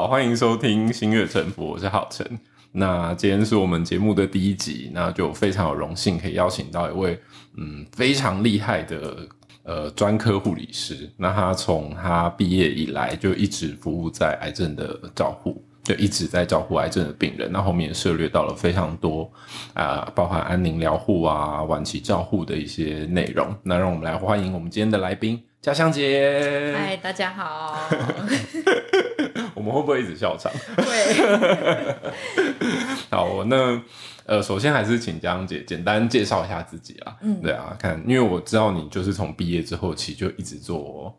好，欢迎收听新月沉浮，我是浩晨。那今天是我们节目的第一集，那就非常有荣幸可以邀请到一位嗯非常厉害的呃专科护理师。那他从他毕业以来就一直服务在癌症的照护，就一直在照顾癌症的病人。那后面涉略到了非常多啊、包含安宁疗护啊、晚期照护的一些内容。那让我们来欢迎我们今天的来宾嘉香姐。嗨，大家好。我们会不会一直笑场？对，好，那呃，首先还是请江姐简单介绍一下自己啊。嗯，对啊，看，因为我知道你就是从毕业之后起就一直做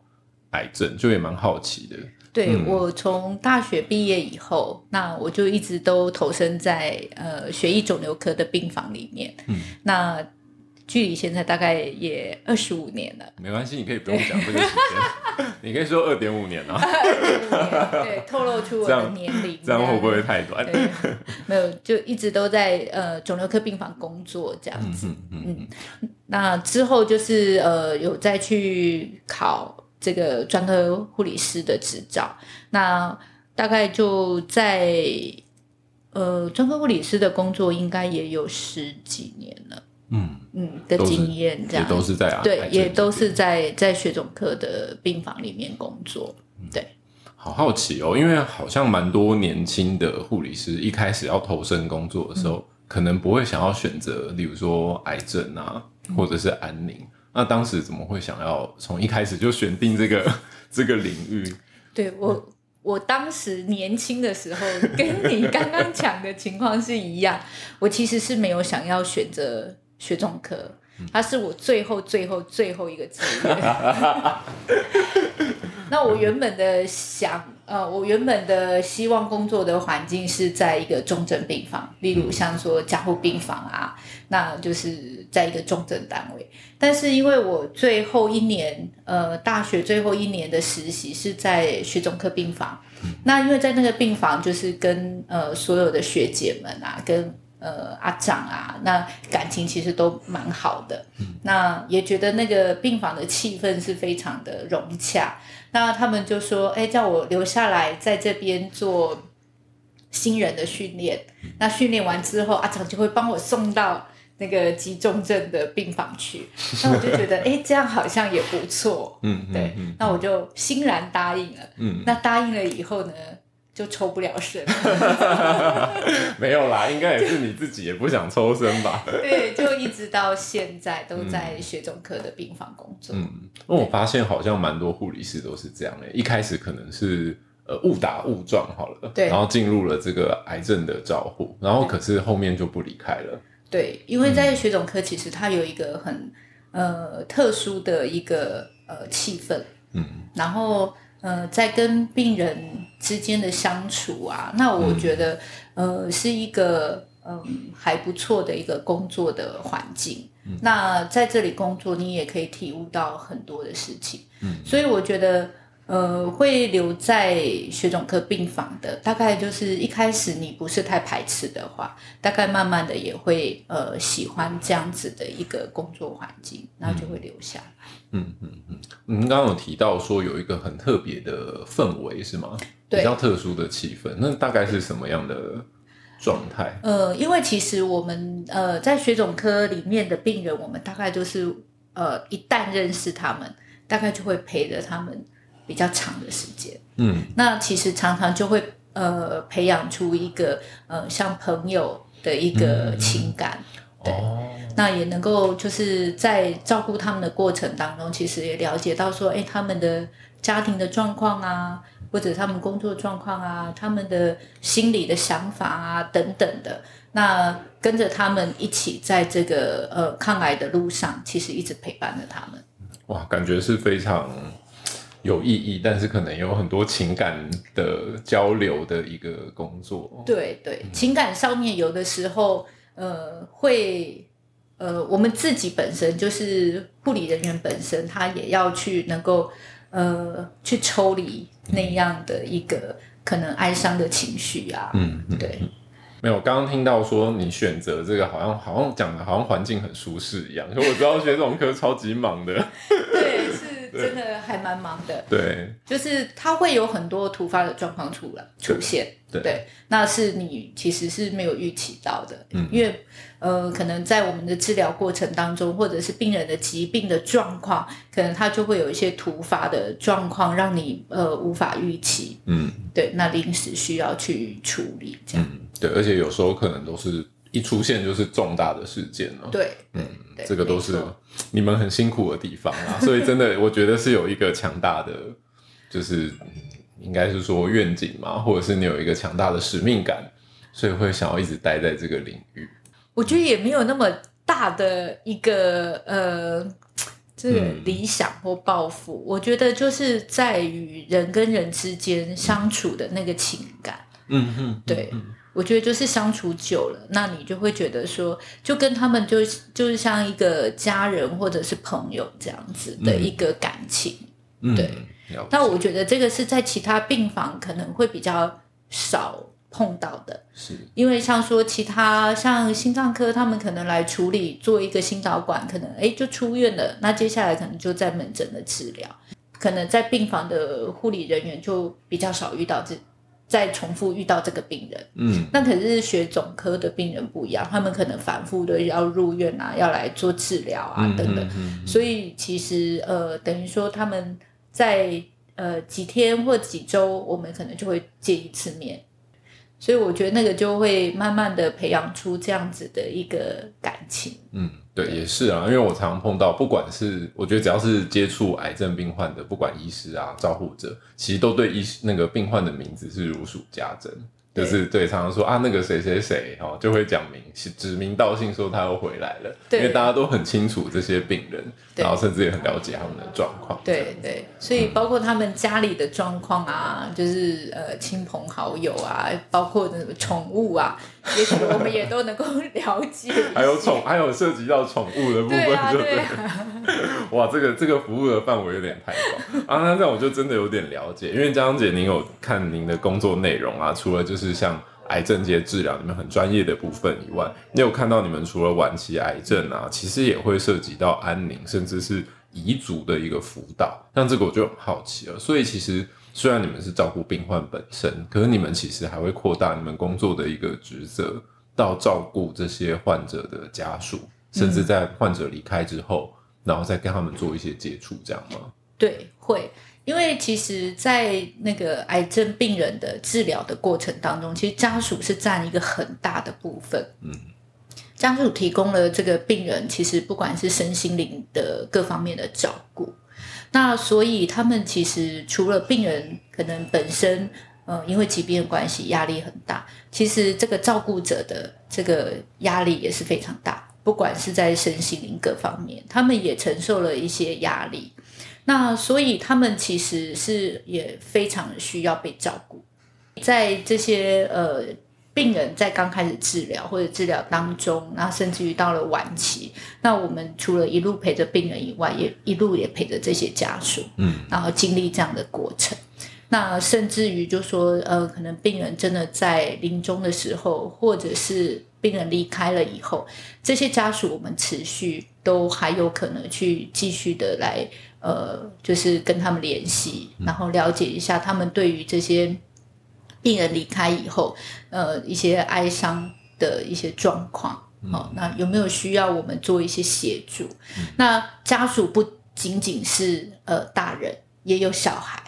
癌症，就也蛮好奇的。对我从大学毕业以后，那我就一直都投身在呃血液肿瘤科的病房里面。嗯，那距离现在大概也二十五年了。没关系，你可以不用讲这个时间，你可以说二点五年啊，对，透露出我的年龄，这样会不会太短？对，没有，就一直都在呃肿瘤科病房工作这样子。嗯嗯嗯。那之后就是呃有再去考这个专科护理师的执照，那大概就在呃专科护理师的工作应该也有十几年了。嗯嗯的经验，这样也都是在啊，对，也都是在在血肿科的病房里面工作。对，好好奇哦，因为好像蛮多年轻的护理师一开始要投身工作的时候，可能不会想要选择，例如说癌症啊，或者是安宁。那当时怎么会想要从一开始就选定这个 这个领域？对我，我当时年轻的时候，跟你刚刚讲的情况是一样，我其实是没有想要选择。血肿科，它是我最后最后最后一个志愿。那我原本的想，呃，我原本的希望工作的环境是在一个重症病房，例如像说加护病房啊，那就是在一个重症单位。但是因为我最后一年，呃，大学最后一年的实习是在血肿科病房，那因为在那个病房就是跟呃所有的学姐们啊，跟呃，阿长啊，那感情其实都蛮好的，那也觉得那个病房的气氛是非常的融洽。那他们就说，哎，叫我留下来在这边做新人的训练。那训练完之后，阿长就会帮我送到那个急重症的病房去。那我就觉得，哎，这样好像也不错。嗯，对，那我就欣然答应了。嗯，那答应了以后呢？就抽不了身，没有啦，应该也是你自己也不想抽身吧？对，就一直到现在都在血肿科的病房工作。嗯，那我发现好像蛮多护理师都是这样的，一开始可能是呃误打误撞好了，对，然后进入了这个癌症的照护，然后可是后面就不离开了。对，因为在血肿科其实它有一个很呃特殊的一个呃气氛，嗯，然后。呃，在跟病人之间的相处啊，那我觉得呃是一个嗯还不错的一个工作的环境。那在这里工作，你也可以体悟到很多的事情。嗯，所以我觉得呃会留在血肿科病房的，大概就是一开始你不是太排斥的话，大概慢慢的也会呃喜欢这样子的一个工作环境，然后就会留下来。嗯嗯嗯，您刚刚有提到说有一个很特别的氛围是吗？比较特殊的气氛，那大概是什么样的状态？呃，因为其实我们呃在血肿科里面的病人，我们大概就是呃一旦认识他们，大概就会陪着他们比较长的时间。嗯，那其实常常就会呃培养出一个呃像朋友的一个情感。对，那也能够就是在照顾他们的过程当中，其实也了解到说，哎，他们的家庭的状况啊，或者他们工作状况啊，他们的心理的想法啊等等的，那跟着他们一起在这个呃抗癌的路上，其实一直陪伴着他们。哇，感觉是非常有意义，但是可能有很多情感的交流的一个工作。对对，情感上面有的时候。呃，会，呃，我们自己本身就是护理人员本身，他也要去能够，呃，去抽离那样的一个可能哀伤的情绪啊。嗯，对。没有，刚刚听到说你选择这个，好像好像讲的好像环境很舒适一样。可我知道学这种科超级忙的。对，是真的还蛮忙的，对，就是他会有很多突发的状况出来出现，对那是你其实是没有预期到的，嗯因为呃，可能在我们的治疗过程当中，或者是病人的疾病的状况，可能他就会有一些突发的状况，让你呃无法预期，嗯。对，那临时需要去处理这样，嗯，对，而且有时候可能都是一出现就是重大的事件了。对，对，对这个都是你们很辛苦的地方啊，所以真的我觉得是有一个强大的，就是应该是说愿景嘛，或者是你有一个强大的使命感，所以会想要一直待在这个领域。我觉得也没有那么大的一个呃，这个嗯理想或抱负。我觉得就是在于人跟人之间相处的那个情感。嗯嗯，对，我觉得就是相处久了，那你就会觉得说，就跟他们就是就是像一个家人或者是朋友这样子的一个感情。嗯对那我觉得这个是在其他病房可能会比较少碰到的。是因为像说其他像心脏科，他们可能来处理做一个心导管，可能哎就出院了，那接下来可能就在门诊的治疗，可能在病房的护理人员就比较少遇到这再重复遇到这个病人。嗯那可是学总科的病人不一样，他们可能反复的要入院啊，要来做治疗啊嗯等等，嗯嗯所以其实呃等于说他们在呃几天或几周，我们可能就会见一次面。所以我觉得那个就会慢慢的培养出这样子的一个感情。嗯，对，也是啊，因为我常常碰到，不管是我觉得只要是接触癌症病患的，不管医师啊、照护者，其实都对医那个病患的名字是如数家珍。对就是对，常常说啊，那个谁谁谁哦，就会讲明，是指名道姓说他又回来了，对因为大家都很清楚这些病人，然后甚至也很了解他们的状况。对对，所以包括他们家里的状况啊，就是呃亲朋好友啊，包括什么宠物啊，也许我们也都能够 了解。还有宠，还有涉及到宠物的部分，对啊对啊，哇，这个这个服务的范围有点太广啊，那这样我就真的有点了解，因为江江姐您有看您的工作内容啊，除了就是像癌症这些治疗你们很专业的部分以外，你有看到你们除了晚期癌症啊，其实也会涉及到安宁，甚至是遗族的一个辅导，像这个我就很好奇了。所以其实虽然你们是照顾病患本身，可是你们其实还会扩大你们工作的一个职责，到照顾这些患者的家属，甚至在患者离开之后。然后再跟他们做一些接触，这样吗？对，会，因为其实，在那个癌症病人的治疗的过程当中，其实家属是占一个很大的部分。嗯，家属提供了这个病人，其实不管是身心灵的各方面的照顾，那所以他们其实除了病人可能本身，呃，因为疾病的关系压力很大，其实这个照顾者的这个压力也是非常大。不管是在身心灵各方面，他们也承受了一些压力。那所以他们其实是也非常需要被照顾。在这些呃病人在刚开始治疗或者治疗当中，那甚至于到了晚期，那我们除了一路陪着病人以外，也一路也陪着这些家属，嗯，然后经历这样的过程。那甚至于就说，呃，可能病人真的在临终的时候，或者是病人离开了以后，这些家属我们持续都还有可能去继续的来，呃，就是跟他们联系，然后了解一下他们对于这些病人离开以后，呃，一些哀伤的一些状况。哦，那有没有需要我们做一些协助？那家属不仅仅是呃大人，也有小孩。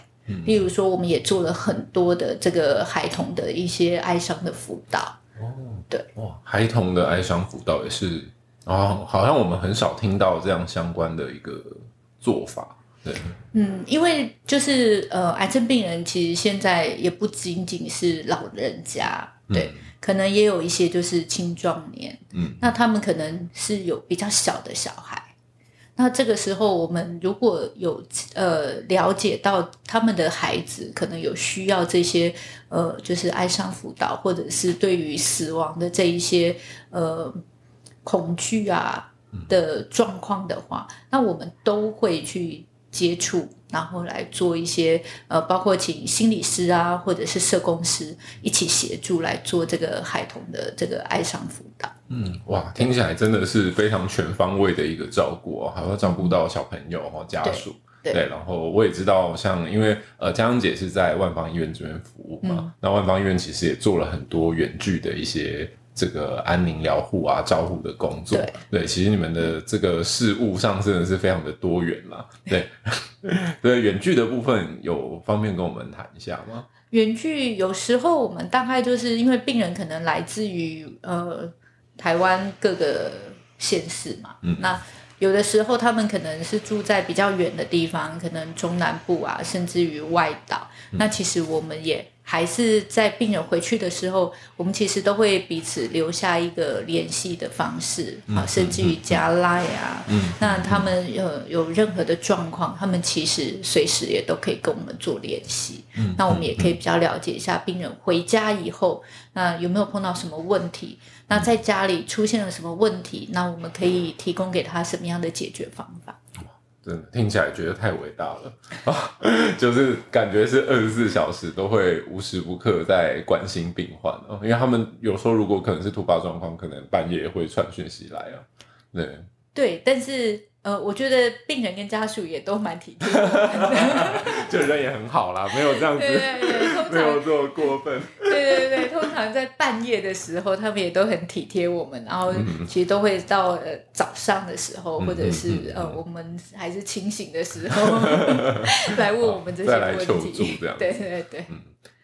例如说，我们也做了很多的这个孩童的一些哀伤的辅导。哦，对，哇，孩童的哀伤辅导也是，哦，好像我们很少听到这样相关的一个做法。对，嗯，因为就是呃，癌症病人其实现在也不仅仅是老人家，对，可能也有一些就是青壮年，嗯，那他们可能是有比较小的小孩。那这个时候，我们如果有呃了解到他们的孩子可能有需要这些呃，就是哀伤辅导，或者是对于死亡的这一些呃恐惧啊的状况的话，那我们都会去接触，然后来做一些呃，包括请心理师啊，或者是社工师一起协助来做这个孩童的这个哀伤辅导。嗯，哇，听起来真的是非常全方位的一个照顾哦，还要照顾到小朋友和、家属，对然后我也知道像，因为呃，江江姐是在万方医院这边服务嘛，嗯。那万方医院其实也做了很多远距的一些这个安宁疗护啊、照护的工作。对其实你们的这个事务上真的是非常的多元啦。对，对，远距的部分有方便跟我们谈一下吗？远距有时候我们大概就是因为病人可能来自于呃台湾各个县市嘛，嗯那有的时候他们可能是住在比较远的地方，可能中南部啊，甚至于外岛。那其实我们也还是在病人回去的时候，我们其实都会彼此留下一个联系的方式啊，甚至于加 line 啊。那他们有有任何的状况，他们其实随时也都可以跟我们做联系。那我们也可以比较了解一下病人回家以后，那有没有碰到什么问题？那在家里出现了什么问题？那我们可以提供给他什么样的解决方法？真的听起来觉得太伟大了啊！就是感觉是二十四小时都会无时不刻在关心病患哦，因为他们有时候如果可能是突发状况，可能半夜会传讯息来啊。对，对，但是呃，我觉得病人跟家属也都蛮体贴的。就人也很好啦，没有这样子，对对对，通常 没有这么过分。对对对，通常在半夜的时候，他们也都很体贴我们，然后其实都会到呃早上的时候，嗯或者是嗯嗯呃我们还是清醒的时候 来问我们这些再来求问题。助这样对对对，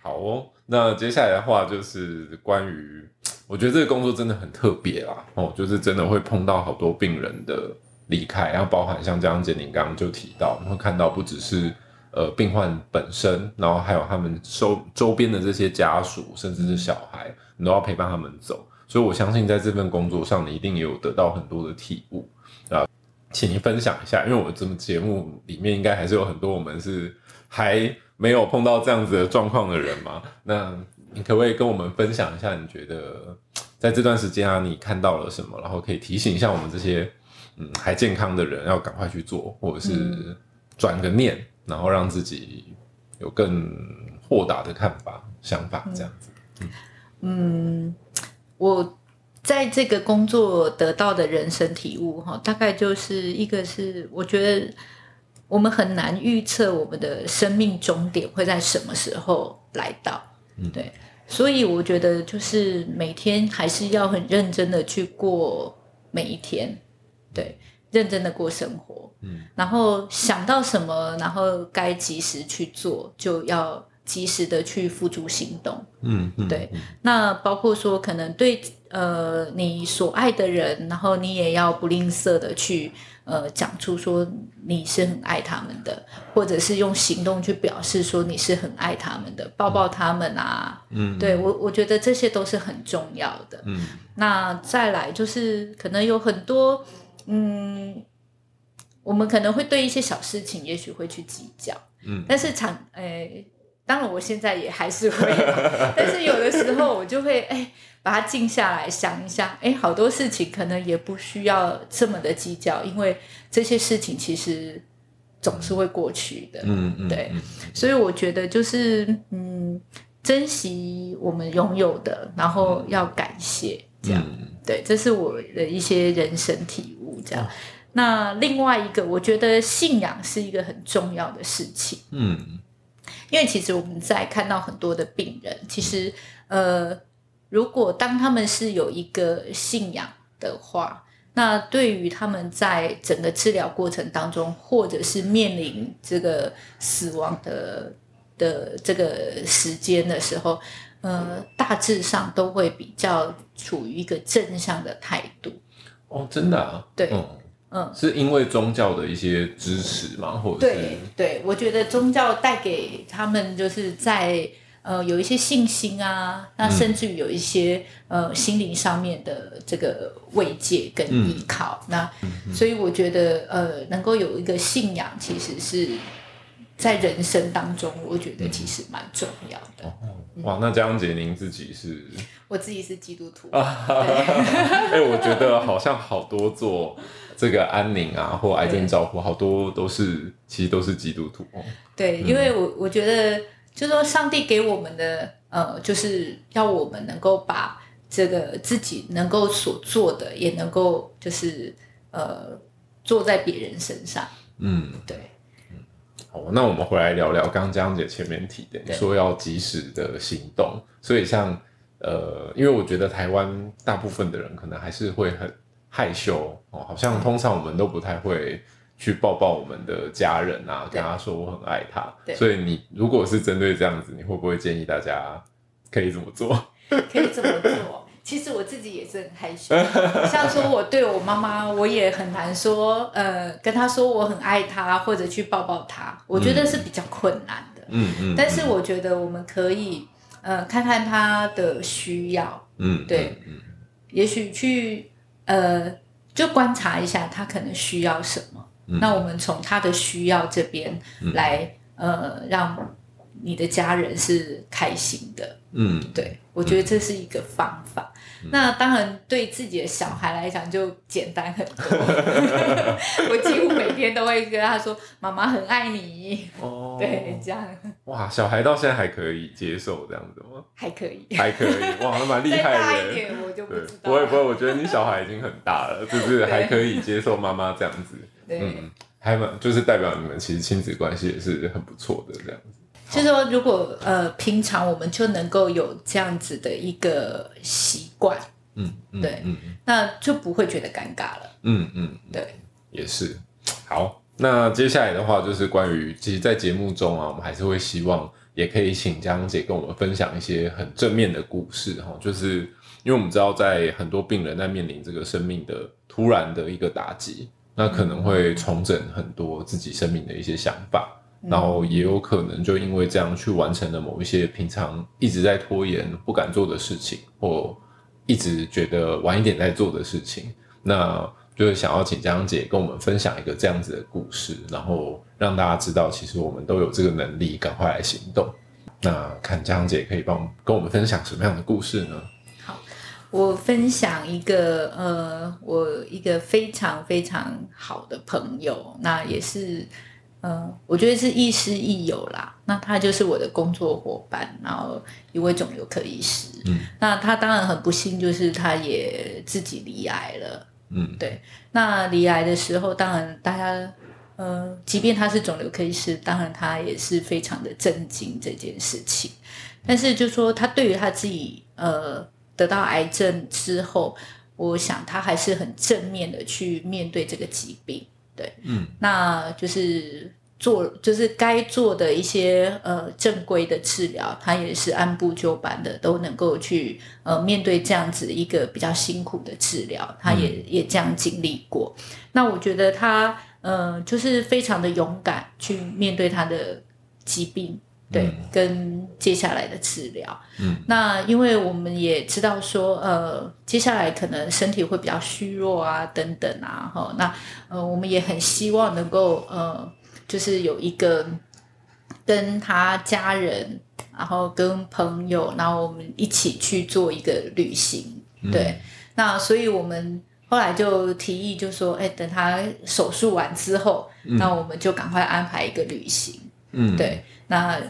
好哦，那接下来的话就是关于，我觉得这个工作真的很特别啦，哦，就是真的会碰到好多病人的离开，然后包含像江姐您刚刚就提到，你会看到不只是呃病患本身，然后还有他们周周边的这些家属，甚至是小孩，你都要陪伴他们走。所以我相信在这份工作上，你一定也有得到很多的体悟啊，请您分享一下，因为我这么节目里面应该还是有很多我们是还没有碰到这样子的状况的人嘛。那你可不可以跟我们分享一下，你觉得在这段时间啊，你看到了什么，然后可以提醒一下我们这些嗯还健康的人，要赶快去做，或者是转个念，然后让自己有更豁达的看法、想法，这样子。嗯，我在这个工作得到的人生体悟哈，大概就是一个是我觉得我们很难预测我们的生命终点会在什么时候来到，对，所以我觉得就是每天还是要很认真的去过每一天，对，认真的过生活，嗯，然后想到什么，然后该及时去做，就要及时的去付诸行动。嗯嗯，对那包括说，可能对呃你所爱的人，然后你也要不吝啬的去呃讲出说你是很爱他们的，或者是用行动去表示说你是很爱他们的，抱抱他们啊，嗯，对我我觉得这些都是很重要的。嗯那再来就是可能有很多嗯，我们可能会对一些小事情也许会去计较，嗯但是常诶。当然，我现在也还是会，但是有的时候我就会哎，把它静下来想一想，哎，好多事情可能也不需要这么的计较，因为这些事情其实总是会过去的。嗯嗯，对嗯所以我觉得就是嗯，珍惜我们拥有的，然后要感谢，这样、嗯对，这是我的一些人生体悟。这样，那另外一个，我觉得信仰是一个很重要的事情。嗯因为其实我们在看到很多的病人，其实呃，如果当他们是有一个信仰的话，那对于他们在整个治疗过程当中，或者是面临这个死亡的的这个时间的时候，呃，大致上都会比较处于一个正向的态度。哦，真的啊，对嗯嗯，是因为宗教的一些支持吗？或者是对对，我觉得宗教带给他们就是在呃有一些信心啊，那甚至于有一些、呃心灵上面的这个慰藉跟依靠。那所以我觉得呃能够有一个信仰，其实是在人生当中，我觉得其实蛮重要的。哇，那江姐您自己是？我自己是基督徒，哎、我觉得好像好多做这个安宁啊，或癌症照顾，好多都是其实都是基督徒哦。对，因为我我觉得，就说上帝给我们的，呃，就是要我们能够把这个自己能够所做的，也能够就是呃做在别人身上。嗯，对，好，那我们回来聊聊刚刚江姐前面提的，你说要及时的行动，所以像呃，因为我觉得台湾大部分的人可能还是会很害羞哦，好像通常我们都不太会去抱抱我们的家人啊，跟他说我很爱他，对。所以你如果是针对这样子，你会不会建议大家可以怎么做？可以这么做。其实我自己也是很害羞，像说我对我妈妈，我也很难说，呃，跟她说我很爱她，或者去抱抱她，我觉得是比较困难的。嗯嗯，但是我觉得我们可以，呃，看看她的需要，嗯，对。嗯，也许去，呃，就观察一下她可能需要什么。嗯。那我们从她的需要这边来，呃，让你的家人是开心的。嗯对，我觉得这是一个方法。那当然，对自己的小孩来讲就简单很多。我几乎每天都会跟他说：“妈妈很爱你。哦，对，这样哇，小孩到现在还可以接受这样子吗？还可以。还可以，哇，那蛮厉害的。一点我就不知，道不会不会，我觉得你小孩已经很大了，就是还可以接受妈妈这样子，对，嗯，还蛮就是代表你们其实亲子关系也是很不错的这样子。就是说，如果呃平常我们就能够有这样子的一个习惯，嗯，嗯对嗯那就不会觉得尴尬了。嗯嗯，对，也是。好，那接下来的话就是关于，其实，在节目中啊，我们还是会希望，也可以请江姐跟我们分享一些很正面的故事哈，就是因为我们知道，在很多病人在面临这个生命的突然的一个打击，那可能会重整很多自己生命的一些想法。然后也有可能就因为这样去完成了某一些平常一直在拖延不敢做的事情，或一直觉得晚一点再做的事情，那就是想要请江姐跟我们分享一个这样子的故事，然后让大家知道，其实我们都有这个能力，赶快来行动。那看江姐可以帮跟我们分享什么样的故事呢？好我分享一个呃，我一个非常非常好的朋友，那也是呃，我觉得是亦师亦友啦。那他就是我的工作伙伴，然后一位肿瘤科医师。嗯，那他当然很不幸，就是他也自己离癌了。嗯，对。那离癌的时候，当然大家呃，即便他是肿瘤科医师，当然他也是非常的震惊这件事情。但是就说他对于他自己呃得到癌症之后，我想他还是很正面的去面对这个疾病。对，嗯，那就是做就是该做的一些呃正规的治疗，他也是按部就班的都能够去呃面对这样子一个比较辛苦的治疗，他也、也这样经历过。那我觉得他呃就是非常的勇敢去面对他的疾病。对，跟接下来的治疗，嗯，那因为我们也知道说，呃，接下来可能身体会比较虚弱啊，等等啊，哈，那呃，我们也很希望能够呃，就是有一个跟他家人，然后跟朋友，然后我们一起去做一个旅行，对，那所以我们后来就提议，就说，哎，等他手术完之后，那我们就赶快安排一个旅行，嗯，对，那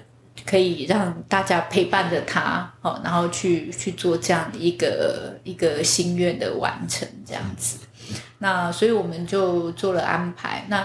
可以让大家陪伴着他，哦，然后去去做这样的一个一个心愿的完成，这样子。那所以我们就做了安排。那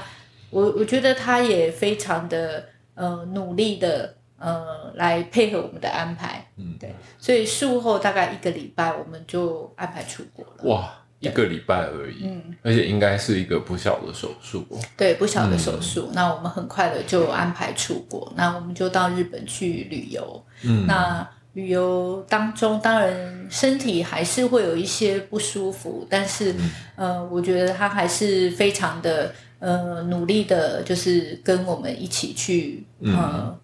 我我觉得他也非常的呃努力的呃来配合我们的安排，嗯，对。所以术后大概一个礼拜，我们就安排出国了。哇，一个礼拜而已，嗯，而且应该是一个不小的手术哦。对，不小的手术，那我们很快的就安排出国，那我们就到日本去旅游。嗯，那旅游当中，当然身体还是会有一些不舒服，但是、呃，我觉得他还是非常的呃努力的，就是跟我们一起去呃、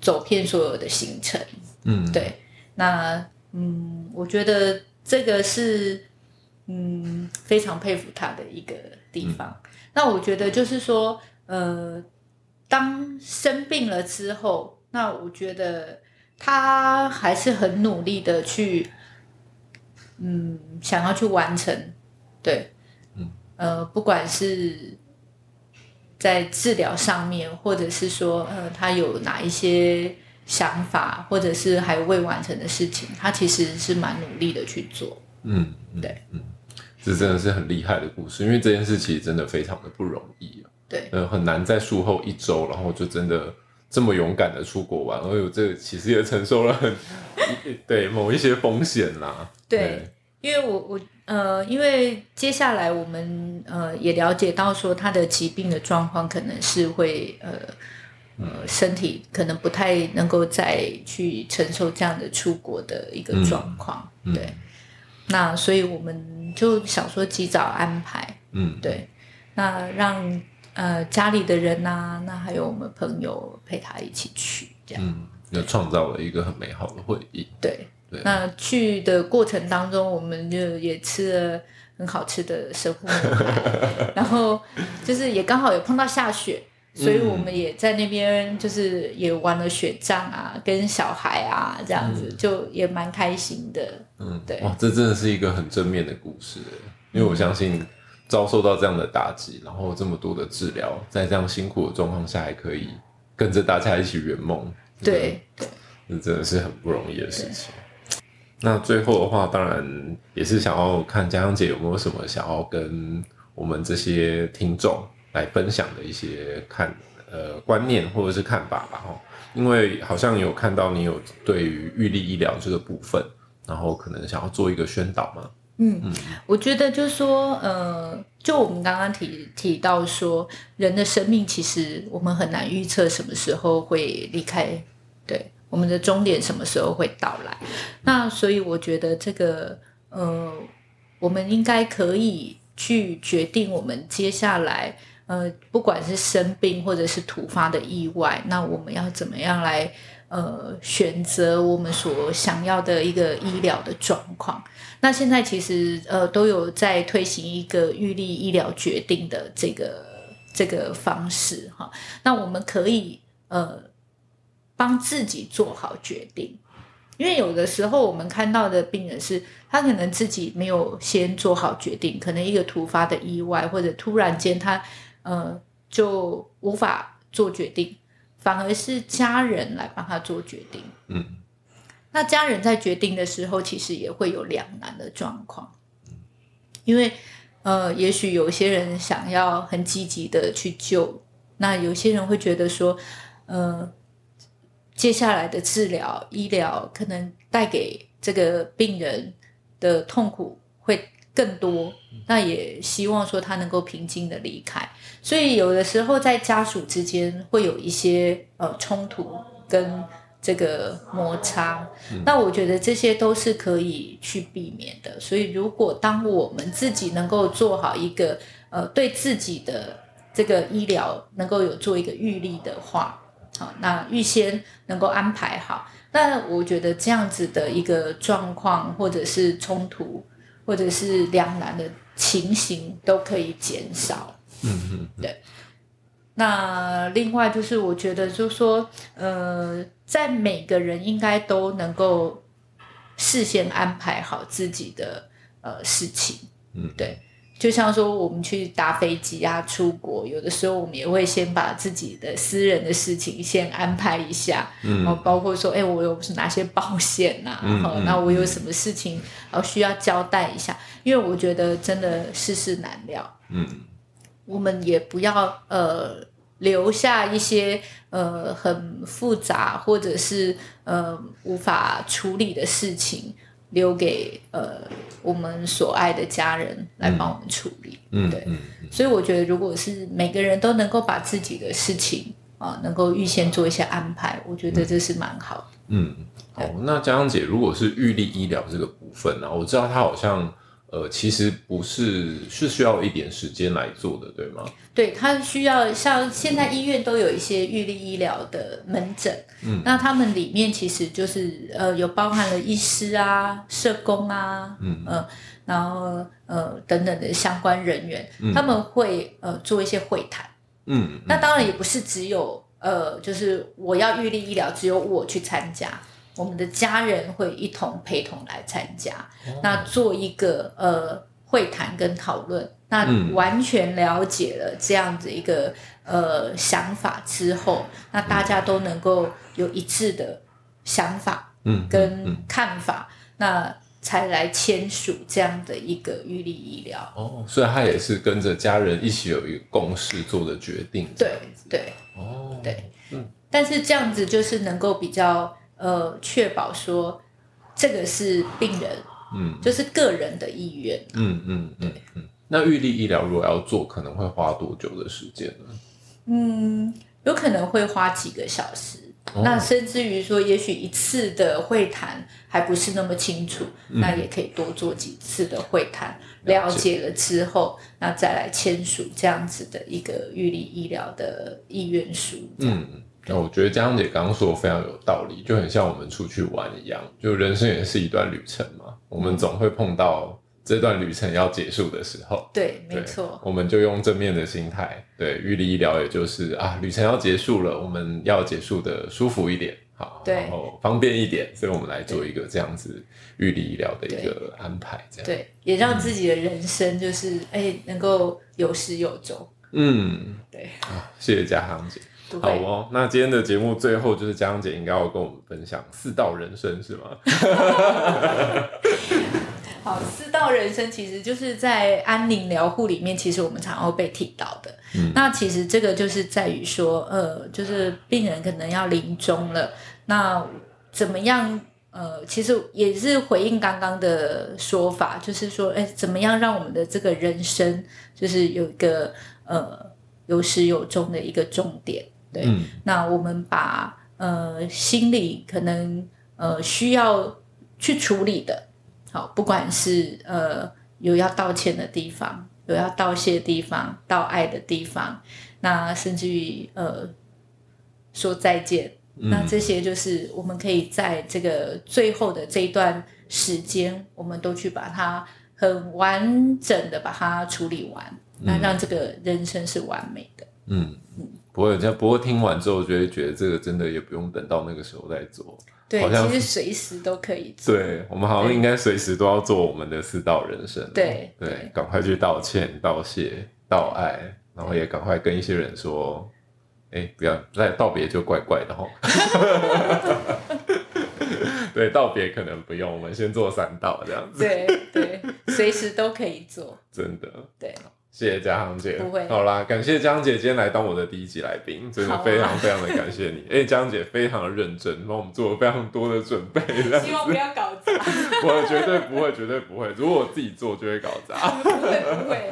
走遍所有的行程。嗯，对，那嗯，我觉得这个是嗯非常佩服他的一个地方。那我觉得就是说，呃，当生病了之后，那我觉得他还是很努力的去，嗯，想要去完成，对，嗯，呃，不管是。在治疗上面，或者是说，呃，他有哪一些想法，或者是还未完成的事情，他其实是蛮努力的去做。嗯，嗯对，嗯，这真的是很厉害的故事，因为这件事其实真的非常的不容易啊。对，呃，很难在术后一周，然后就真的这么勇敢的出国玩，而且这个其实也承受了很对某一些风险啦。对，因为我我呃，因为接下来我们呃也了解到说他的疾病的状况可能是会呃呃身体可能不太能够再去承受这样的出国的一个状况，嗯对。那所以我们就想说及早安排，嗯，对，那让呃家里的人呐、那还有我们朋友陪他一起去，这样。嗯，就创造了一个很美好的回忆。对，对那去的过程当中，我们就也吃了很好吃的神户牛排，然后就是也刚好有碰到下雪，所以我们也在那边就是也玩了雪仗啊，跟小孩啊这样子，就也蛮开心的。嗯，对哇，这真的是一个很正面的故事，因为我相信遭受到这样的打击，然后这么多的治疗，在这样辛苦的状况下，还可以跟着大家一起圆梦，对，这真的是很不容易的事情。那最后的话，当然也是想要看江江姐有没有什么想要跟我们这些听众来分享的一些看呃观念或者是看法吧哈。因为好像有看到你有对于预立医疗这个部分，然后可能想要做一个宣导嘛。嗯，嗯我觉得就是说，呃，就我们刚刚提提到说，人的生命其实我们很难预测什么时候会离开，对，我们的终点什么时候会到来。那所以我觉得这个，呃，我们应该可以去决定我们接下来，呃，不管是生病或者是突发的意外，那我们要怎么样来，呃，选择我们所想要的一个医疗的状况。那现在其实呃都有在推行一个预立医疗决定的这个这个方式哈。那我们可以呃帮自己做好决定，因为有的时候我们看到的病人是他可能自己没有先做好决定，可能一个突发的意外或者突然间他呃就无法做决定，反而是家人来帮他做决定。嗯。那家人在决定的时候，其实也会有两难的状况，因为呃，也许有些人想要很积极的去救，那有些人会觉得说，呃，接下来的治疗医疗可能带给这个病人的痛苦会更多，那也希望说他能够平静的离开，所以有的时候在家属之间会有一些呃冲突跟。这个摩擦，那我觉得这些都是可以去避免的。所以，如果当我们自己能够做好一个呃对自己的这个医疗能够有做一个预立的话，好，那预先能够安排好，那我觉得这样子的一个状况，或者是冲突，或者是两难的情形，都可以减少。嗯嗯，对。那另外就是，我觉得就是说，呃，在每个人应该都能够事先安排好自己的呃事情，嗯，对。就像说我们去搭飞机啊，出国，有的时候我们也会先把自己的私人的事情先安排一下，嗯，哦，包括说，哎，我有哪些保险呐、嗯啊，那我有什么事情呃需要交代一下，因为我觉得真的世事难料，嗯，我们也不要呃留下一些呃很复杂或者是呃无法处理的事情，留给呃我们所爱的家人来帮我们处理。嗯，对嗯，所以我觉得，如果是每个人都能够把自己的事情啊、能够预先做一些安排，我觉得这是蛮好的。嗯，好，那江江姐，如果是预立医疗这个部分呢、我知道它好像呃，其实不是是需要一点时间来做的，对吗？对他需要像现在医院都有一些预立医疗的门诊，嗯，那他们里面其实就是呃有包含了医师啊、社工啊，嗯呃，然后呃等等的相关人员，他们会呃做一些会谈。嗯，那当然也不是只有呃，就是我要预立医疗，只有我去参加，我们的家人会一同陪同来参加，那做一个呃会谈跟讨论，那嗯。完全了解了这样子一个呃想法之后，那大家都能够有一致的想法嗯，跟看法，那才来签署这样的一个预立医疗。哦，所以他也是跟着家人一起有一个共识做的决定，这对。对，哦，对。嗯但是这样子就是能够比较呃确保说这个是病人，嗯就是个人的意愿。嗯嗯嗯嗯。那预立医疗如果要做，可能会花多久的时间呢？嗯，有可能会花几个小时。哦那甚至于说，也许一次的会谈还不是那么清楚，那也可以多做几次的会谈，嗯了了解解了之后，那再来签署这样子的一个预立医疗的意愿书。嗯，那我觉得江姐刚刚说的非常有道理，就很像我们出去玩一样，就人生也是一段旅程嘛，我们总会碰到这段旅程要结束的时候。对，没错，我们就用正面的心态，对预立医疗，也就是啊，旅程要结束了，我们要结束的舒服一点，好，然后方便一点，所以我们来做一个这样子预立医疗的一个安排，这样，对，也让自己的人生就是哎、能够有始有终。嗯，对，啊，谢谢嘉航姐。好哦，那今天的节目最后就是江姐应该要跟我们分享四道人生是吗？好，四道人生其实就是在安宁疗护里面，其实我们常常会被提到的。嗯那其实这个就是在于说，呃，就是病人可能要临终了，那怎么样？呃，其实也是回应刚刚的说法，就是说，哎，怎么样让我们的这个人生，就是有一个呃有始有终的一个重点。对，嗯。那我们把呃心里可能呃需要去处理的，好，不管是呃有要道歉的地方，有要道谢的地方，道爱的地方，那甚至于呃说再见，那这些就是我们可以在这个最后的这一段时间，我们都去把它很完整的把它处理完，那让这个人生是完美的。嗯。嗯，不会，不过听完之后，就会觉得这个真的也不用等到那个时候再做。对好，像其实随时都可以做。对，我们好像应该随时都要做我们的四道人生。对对对，赶快去道歉、道谢、道爱，然后也赶快跟一些人说，哎，不要再道别就怪怪的哈。对，道别可能不用，我们先做三道这样子。对对，随时都可以做。真的，对，谢谢嘉航姐。不会好啦，感谢江姐今天来当我的第一集来宾，真的非常非常的感谢你。哎、江姐非常的认真，帮我们做了非常多的准备，希望不要搞砸，我绝对不会，绝对不会。如果我自己做，就会搞砸。不会不会。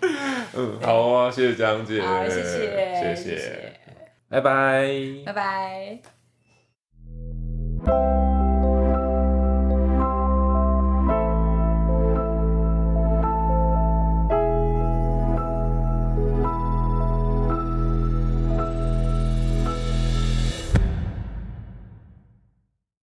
嗯，好啊，谢谢江姐，好，谢谢谢，谢谢，拜拜。拜拜。